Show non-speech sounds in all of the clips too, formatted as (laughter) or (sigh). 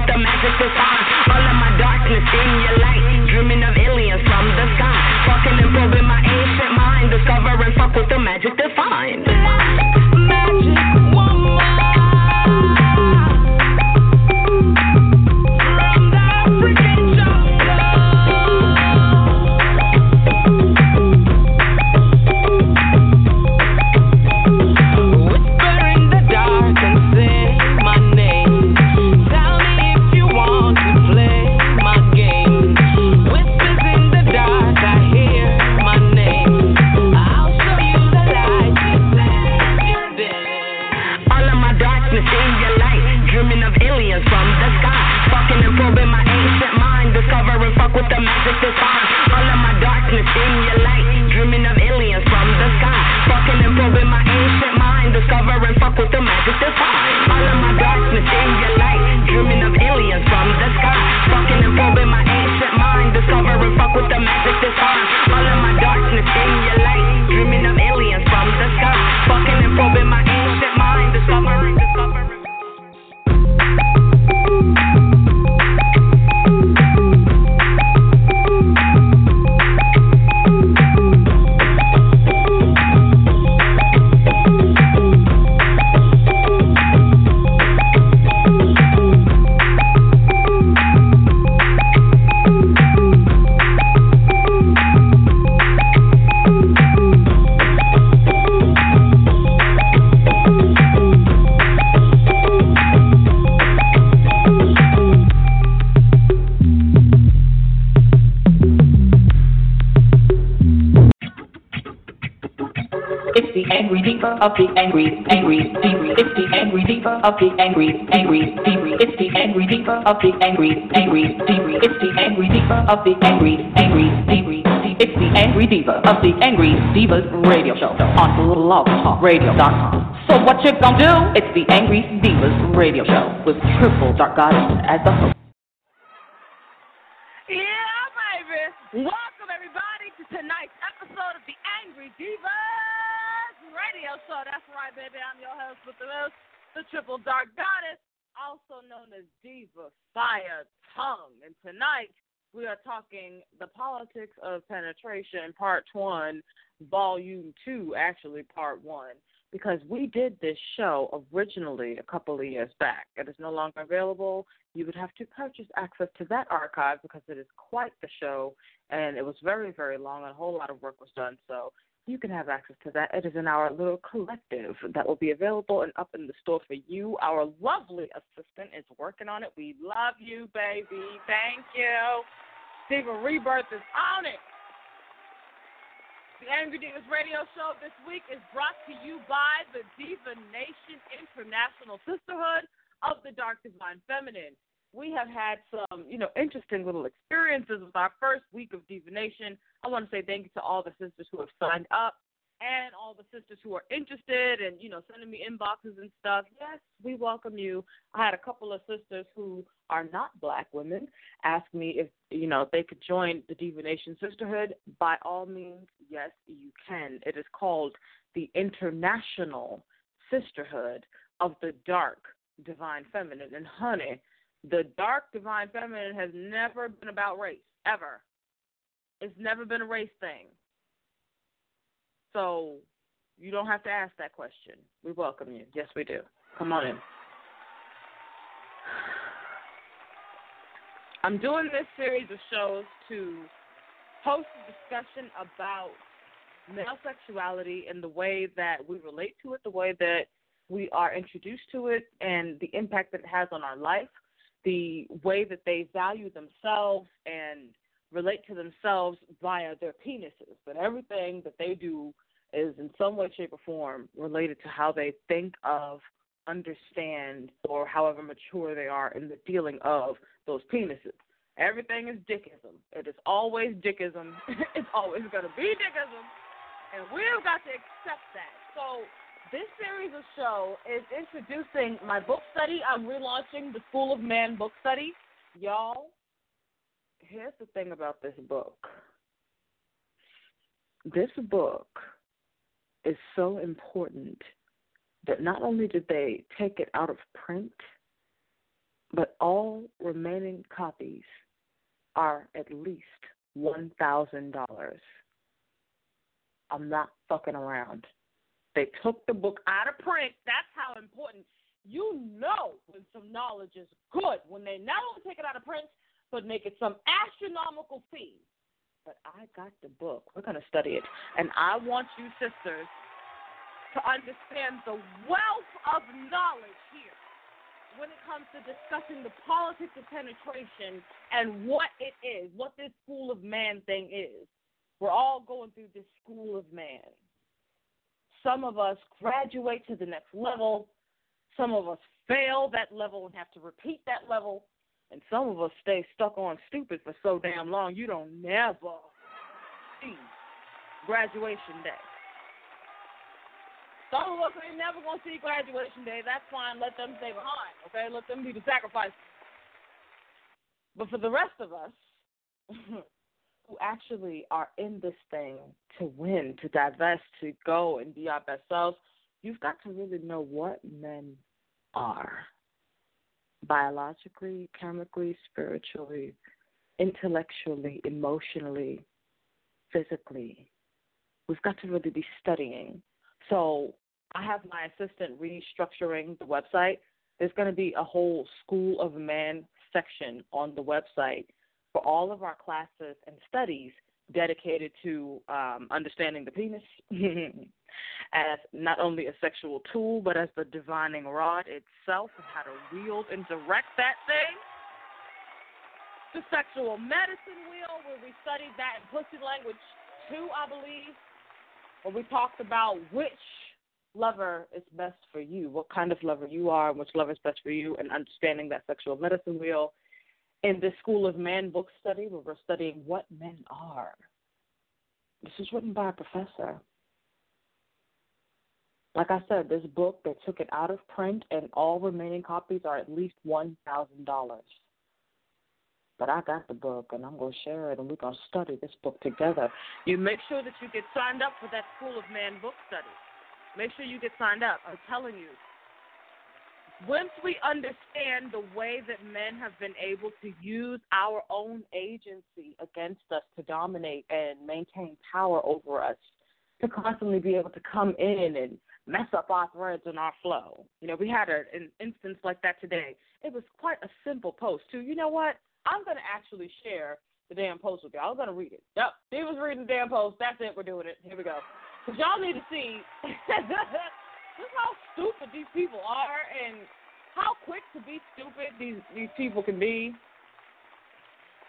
with the magic facade. All of my darkness in your light, dreaming of aliens from the sky. Fucking and probing my ancient mind, discovering fuck with the magic defined. Just is fine. All of my darkness in you. of the angry, angry, angry, it's the angry diva. of the angry, angry, angry, it's the angry diva. of the angry, angry, angry, it's the angry deeper of the angry, angry, angry. It's the Angry Diva of the Angry Divas Radio Show on LoveTalkRadio.com. So what you gonna do? It's the Angry Divas Radio Show with Triple Dark Goddess as the host. Yeah, baby. Welcome everybody to tonight's episode of the Angry Divas radio show. That's right, baby. I'm your host with the most, the triple dark goddess, also known as Diva Fire Tongue. And tonight we are talking the politics of penetration, part one, volume two, actually part one, because we did this show originally a couple of years back. It is no longer available. You would have to purchase access to that archive because it is quite the show and it was very, very long and a whole lot of work was done. So you can have access to that. It is in our little collective that will be available and up in the store for you. Our lovely assistant is working on it. We love you, baby. Thank you. Diva Rebirth is on it. The Angry Divas Radio Show this week is brought to you by the Diva Nation International Sisterhood of the Dark Divine Feminine we have had some, you know, interesting little experiences with our first week of Diva Nation. I want to say thank you to all the sisters who have signed up and all the sisters who are interested and, you know, sending me inboxes and stuff. Yes, we welcome you. I had a couple of sisters who are not black women ask me if, you know, they could join the Diva Nation Sisterhood. By all means, yes, you can. It is called the International Sisterhood of the Dark Divine Feminine. And honey, the dark divine feminine has never been about race, ever. It's never been a race thing. So you don't have to ask that question. We welcome you. Yes, we do. Come on in. I'm doing this series of shows to host a discussion about male sexuality and the way that we relate to it, the way that we are introduced to it, and the impact that it has on our life the way that they value themselves and relate to themselves via their penises. But everything that they do is in some way, shape, or form related to how they think of, understand, or however mature they are in the dealing of those penises. Everything is dickism. It is always dickism. (laughs) it's always going to be dickism. And we've got to accept that. So this series of show is introducing my book study. I'm relaunching the School of Man book study. Y'all, here's the thing about this book. This book is so important that not only did they take it out of print, but all remaining copies are at least $1,000. I'm not fucking around. They took the book out of print. That's how important. You know when some knowledge is good when they not only take it out of print but make it some astronomical fee. But I got the book. We're gonna study it, and I want you sisters to understand the wealth of knowledge here when it comes to discussing the politics of penetration and what it is, what this school of man thing is. We're all going through this school of man. Some of us graduate to the next level. Some of us fail that level and have to repeat that level. And some of us stay stuck on stupid for so damn long you don't never see graduation day. Some of us ain't never gonna see graduation day. That's fine. Let them stay behind. Okay, let them be the sacrifice. But for the rest of us, (laughs) who actually are in this thing to win, to divest, to go and be our best selves, you've got to really know what men are biologically, chemically, spiritually, intellectually, emotionally, physically. We've got to really be studying. So I have my assistant restructuring the website. There's going to be a whole School of Man section on the website for all of our classes and studies dedicated to um, understanding the penis (laughs) as not only a sexual tool, but as the divining rod itself and how to wield and direct that thing. The sexual medicine wheel, where we studied that in Pussy Language 2, I believe, where we talked about which lover is best for you, what kind of lover you are, and which lover is best for you, and understanding that sexual medicine wheel in the School of Man book study, where we're studying what men are. This is written by a professor. Like I said, this book, they took it out of print, and all remaining copies are at least $1,000. But I got the book, and I'm going to share it, and we're going to study this book together. You make sure that you get signed up for that School of Man book study. Make sure you get signed up. I'm telling you, once we understand the way that men have been able to use our own agency against us to dominate and maintain power over us, to constantly be able to come in and mess up our threads and our flow. You know, we had a, an instance like that today. It was quite a simple post, too. You know what? I'm going to actually share the damn post with y'all. I'm going to read it. Yep, he was reading the damn post. That's it. We're doing it. Here we go. Because y'all need to see (laughs) just how stupid these people are and how quick to be stupid these these people can be.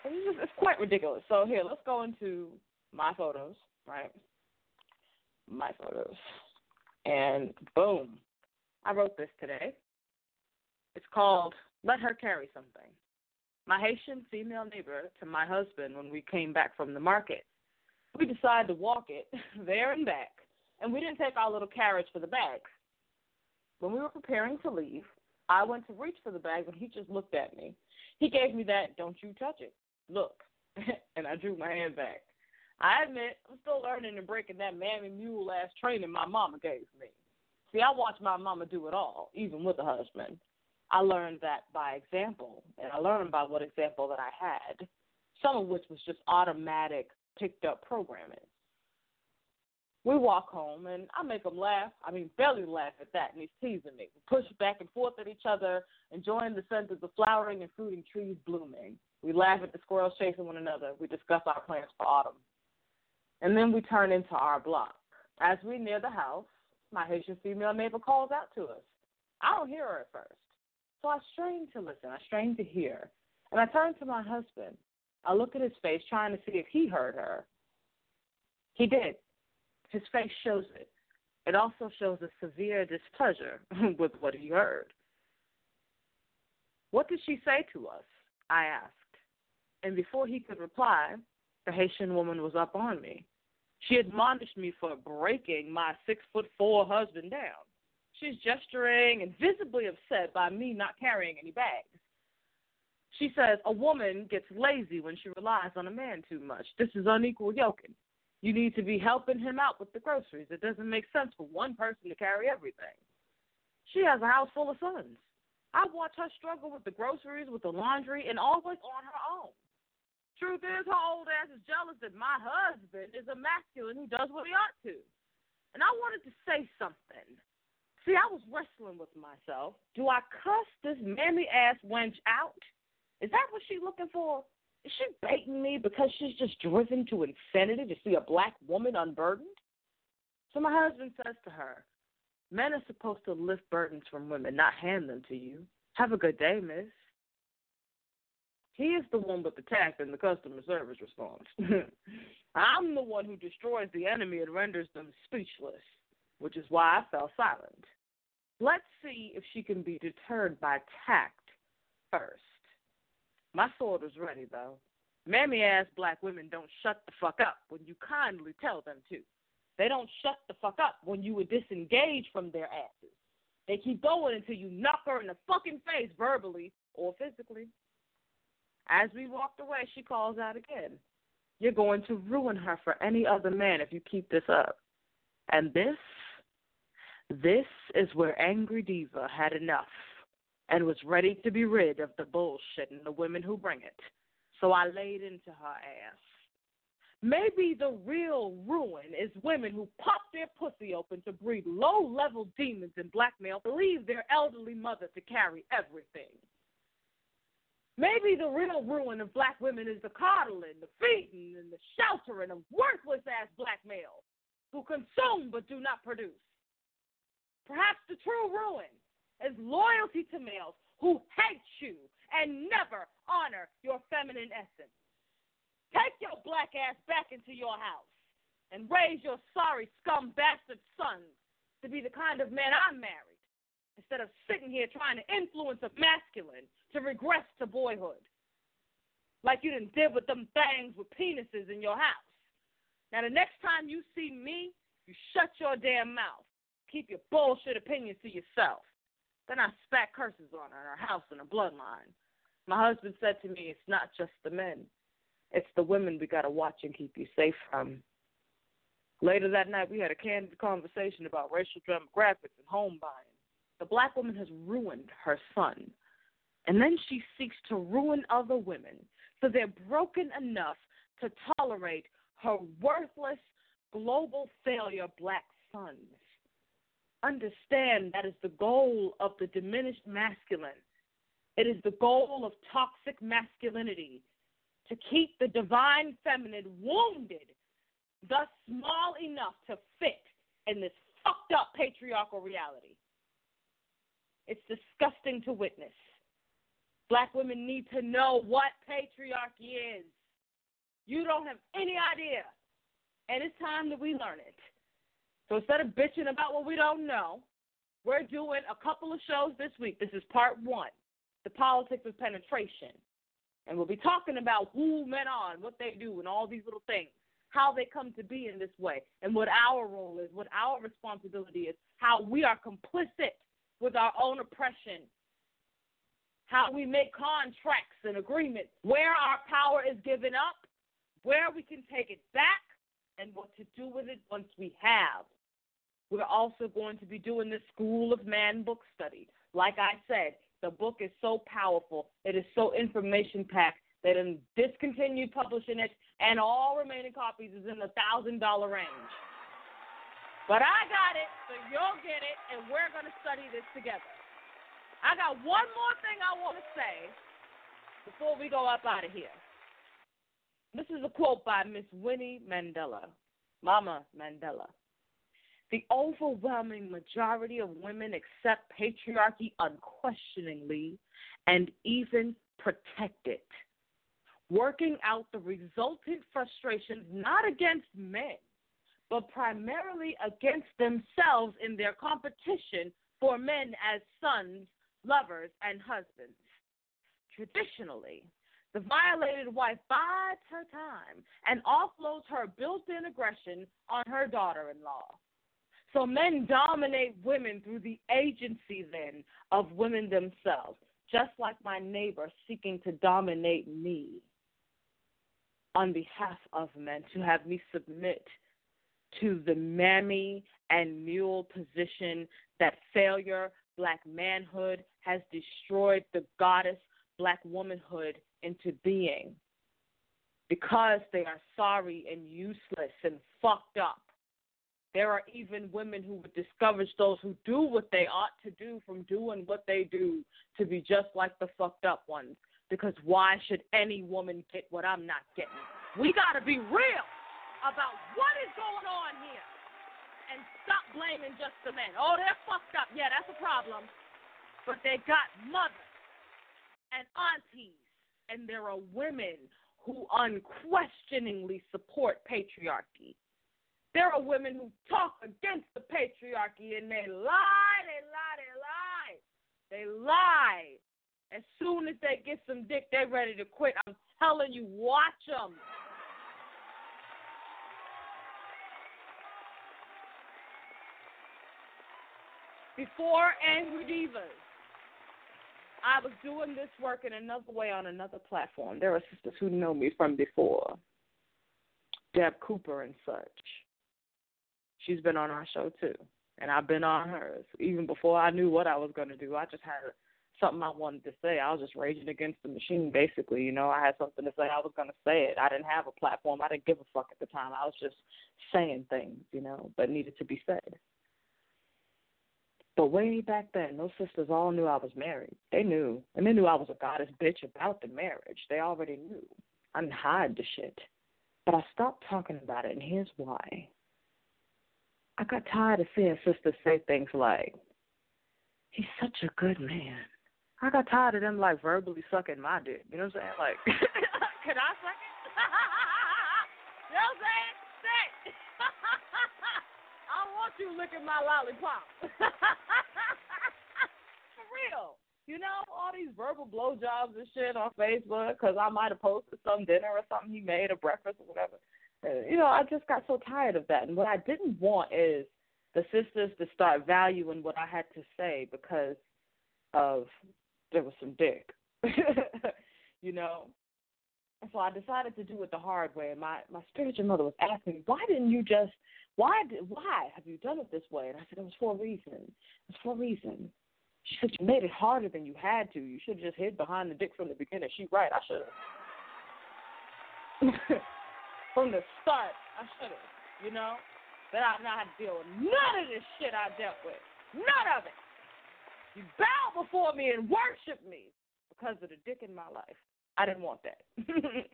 It's just it's quite ridiculous. So here, let's go into my photos, right? My photos. And boom. I wrote this today. It's called Let Her Carry Something. My Haitian female neighbor to my husband when we came back from the market. We decided to walk it (laughs) there and back, and we didn't take our little carriage for the bags. When we were preparing to leave, I went to reach for the bag, and he just looked at me. He gave me that, don't you touch it. Look. (laughs) and I drew my hand back. I admit, I'm still learning and breaking that mammy mule ass training my mama gave me. See, I watched my mama do it all, even with a husband. I learned that by example, and I learned by what example that I had, some of which was just automatic, picked up programming we walk home and I make him laugh. I mean, belly laugh at that, and he's teasing me. We push back and forth at each other, enjoying the scent of the flowering and fruiting trees blooming. We laugh at the squirrels chasing one another. We discuss our plans for autumn. And then we turn into our block. As we near the house, my Haitian female neighbor calls out to us. I don't hear her at first. So I strain to listen. I strain to hear. And I turn to my husband. I look at his face, trying to see if he heard her. He did. His face shows it. It also shows a severe displeasure (laughs) with what he heard. What did she say to us? I asked. And before he could reply, the Haitian woman was up on me. She admonished me for breaking my six foot four husband down. She's gesturing and visibly upset by me not carrying any bags. She says a woman gets lazy when she relies on a man too much. This is unequal yoking. You need to be helping him out with the groceries. It doesn't make sense for one person to carry everything. She has a house full of sons. I watch her struggle with the groceries, with the laundry, and always on her own. Truth is, her old ass is jealous that my husband is a masculine who does what he ought to. And I wanted to say something. See, I was wrestling with myself. Do I cuss this mammy ass wench out? Is that what she's looking for? Is she baiting me because she's just driven to insanity to see a black woman unburdened? So my husband says to her, Men are supposed to lift burdens from women, not hand them to you. Have a good day, miss. He is the one with the tact and the customer service response. (laughs) I'm the one who destroys the enemy and renders them speechless, which is why I fell silent. Let's see if she can be deterred by tact first. My sword was ready, though. Mammy ass black women don't shut the fuck up when you kindly tell them to. They don't shut the fuck up when you would disengage from their asses. They keep going until you knock her in the fucking face verbally or physically. As we walked away, she calls out again. You're going to ruin her for any other man if you keep this up. And this, this is where Angry Diva had enough and was ready to be rid of the bullshit and the women who bring it. So I laid into her ass. Maybe the real ruin is women who pop their pussy open to breed low level demons and blackmail, leave their elderly mother to carry everything. Maybe the real ruin of black women is the coddling, the feeding, and the sheltering of worthless ass black males who consume but do not produce. Perhaps the true ruin is loyalty to males who hate you and never honor your feminine essence. Take your black ass back into your house and raise your sorry scum bastard sons to be the kind of man I married instead of sitting here trying to influence a masculine to regress to boyhood. Like you didn't did with them things with penises in your house. Now, the next time you see me, you shut your damn mouth. Keep your bullshit opinions to yourself. Then I spat curses on her, her house, and her bloodline. My husband said to me, It's not just the men, it's the women we got to watch and keep you safe from. Later that night, we had a candid conversation about racial demographics and home buying. the black woman has ruined her son. And then she seeks to ruin other women. So they're broken enough to tolerate her worthless, global failure black sons. Understand that is the goal of the diminished masculine. It is the goal of toxic masculinity to keep the divine feminine wounded, thus small enough to fit in this fucked up patriarchal reality. It's disgusting to witness. Black women need to know what patriarchy is. You don't have any idea. And it's time that we learn it. So instead of bitching about what we don't know, we're doing a couple of shows this week. This is part one the politics of penetration. And we'll be talking about who men are and what they do and all these little things, how they come to be in this way, and what our role is, what our responsibility is, how we are complicit with our own oppression, how we make contracts and agreements, where our power is given up, where we can take it back, and what to do with it once we have. We're also going to be doing the School of Man book study. Like I said, the book is so powerful, it is so information packed that in discontinued publishing it, and all remaining copies is in the thousand dollar range. But I got it, so you'll get it, and we're going to study this together. I got one more thing I want to say before we go up out of here. This is a quote by Miss Winnie Mandela, Mama Mandela. The overwhelming majority of women accept patriarchy unquestioningly and even protect it, working out the resultant frustrations not against men, but primarily against themselves in their competition for men as sons, lovers, and husbands. Traditionally, the violated wife bides her time and offloads her built in aggression on her daughter in law. So men dominate women through the agency then of women themselves, just like my neighbor seeking to dominate me on behalf of men, to have me submit to the mammy and mule position that failure, black manhood, has destroyed the goddess, black womanhood into being because they are sorry and useless and fucked up. There are even women who would discourage those who do what they ought to do from doing what they do to be just like the fucked up ones. Because why should any woman get what I'm not getting? We got to be real about what is going on here and stop blaming just the men. Oh, they're fucked up. Yeah, that's a problem. But they got mothers and aunties, and there are women who unquestioningly support patriarchy. There are women who talk against the patriarchy and they lie, they lie, they lie. They lie. As soon as they get some dick, they're ready to quit. I'm telling you, watch them. Before Angry Divas, I was doing this work in another way on another platform. There are sisters who know me from before, Deb Cooper and such she's been on our show too, and I've been on hers. Even before I knew what I was going to do, I just had something I wanted to say. I was just raging against the machine, basically. You know, I had something to say. I was going to say it. I didn't have a platform. I didn't give a fuck at the time. I was just saying things, you know, but needed to be said. But way back then, those sisters all knew I was married. They knew. And they knew I was a goddess bitch about the marriage. They already knew. I didn't hide the shit. But I stopped talking about it, and here's why. I got tired of seeing sisters say things like, he's such a good man. I got tired of them like verbally sucking my dick. You know what I'm saying? Like, (laughs) can I suck it? (laughs) you know what I'm saying? Say. (laughs) I want you licking my lollipop. For real. You know, all these verbal blowjobs and shit on Facebook because I might have posted some dinner or something he made, or breakfast or whatever Uh, you know, I just got so tired of that. And what I didn't want is the sisters to start valuing what I had to say because of there was some dick. (laughs) you know? So I decided to do it the hard way. And my, my spiritual mother was asking me, why didn't you just, why did, why have you done it this way? And I said, it was for a reason. It's for a reason. She said, You made it harder than you had to. You should have just hid behind the dick from the beginning. She right, I should have. (laughs) from the start, I should have. You know? But I not have to deal with none of this shit I dealt with. None of it. You bow before me and worship me because of the dick in my life. I didn't want that. (laughs)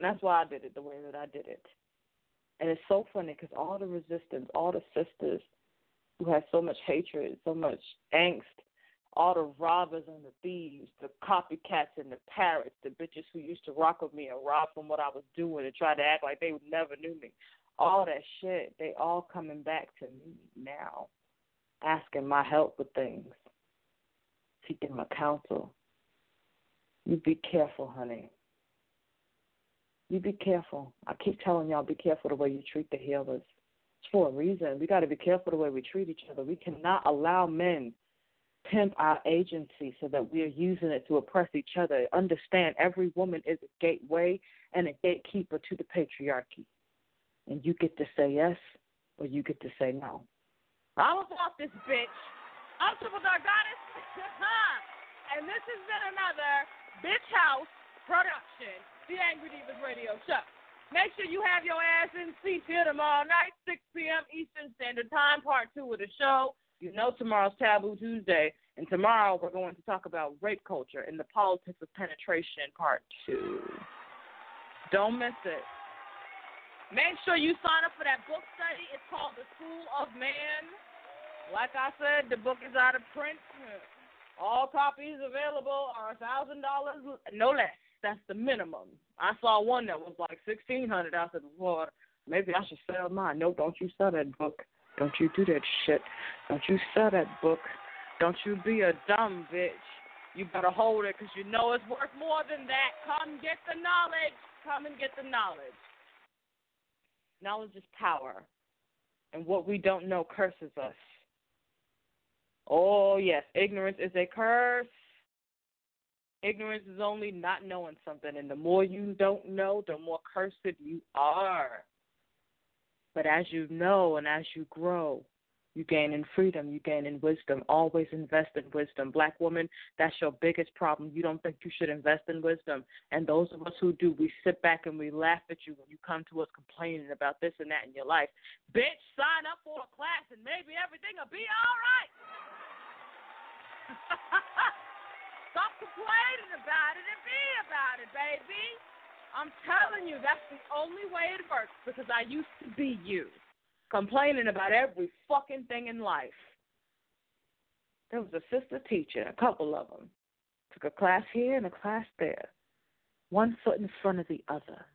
that's why I did it the way that I did it. And it's so funny because all the resistance, all the sisters who had so much hatred, so much angst, all the robbers and the thieves, the copycats and the parrots, the bitches who used to rock with me and rob from what I was doing and try to act like they never knew me. All that shit, they all coming back to me now, asking my help with things, seeking my counsel. You be careful, honey. You be careful. I keep telling y'all, be careful the way you treat the healers. It's for a reason. We got to be careful the way we treat each other. We cannot allow men pimp our agency so that we are using it to oppress each other. Understand, every woman is a gateway and a gatekeeper to the patriarchy. And you get to say yes or you get to say no. I was off this bitch. I'm Triple Dark Goddess. and this has been another Bitch House production, The Angry Divas Radio Show. Make sure you have your ass in seats here tomorrow night, 6 p.m. Eastern Standard Time, part two of the show. You know tomorrow's Taboo Tuesday, and tomorrow we're going to talk about rape culture and the politics of penetration, part two. Don't miss it. Make sure you sign up for that book study. It's called The School of Man. Like I said, the book is out of print. All copies available are thousand dollars, no less. That's the minimum. I saw one that was like sixteen hundred. I said, "Lord, maybe I should sell mine." No, don't you sell that book. Don't you do that shit. Don't you sell that book. Don't you be a dumb bitch. You better hold it because you know it's worth more than that. Come get the knowledge. Come and get the knowledge. Knowledge is power, and what we don't know curses us. Oh, yes, ignorance is a curse. Ignorance is only not knowing something, and the more you don't know, the more cursed you are. But as you know and as you grow, you gain in freedom, you gain in wisdom. Always invest in wisdom. Black woman, that's your biggest problem. You don't think you should invest in wisdom. And those of us who do, we sit back and we laugh at you when you come to us complaining about this and that in your life. Bitch, sign up for a class and maybe everything will be all right. (laughs) Stop complaining about it and be about it, baby. I'm telling you, that's the only way it works because I used to be you, complaining about every fucking thing in life. There was a sister teacher, a couple of them. Took a class here and a class there, one foot in front of the other.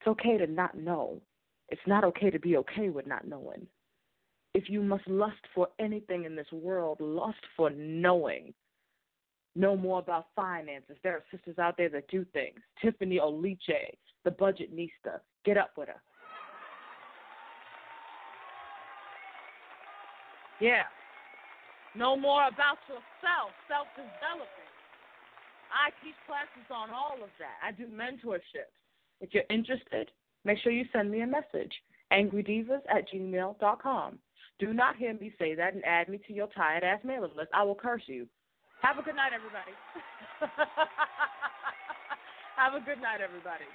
It's okay to not know. It's not okay to be okay with not knowing. If you must lust for anything in this world, lust for knowing. Know more about finances. There are sisters out there that do things. Tiffany Aliche, the Budgetnista. Get up with her. Yeah. Know more about yourself, self development. I teach classes on all of that. I do mentorships. If you're interested, make sure you send me a message angrydivas at gmail.com. Do not hear me say that and add me to your tired ass mailing list. I will curse you. Have a good night, everybody. (laughs) Have a good night, everybody.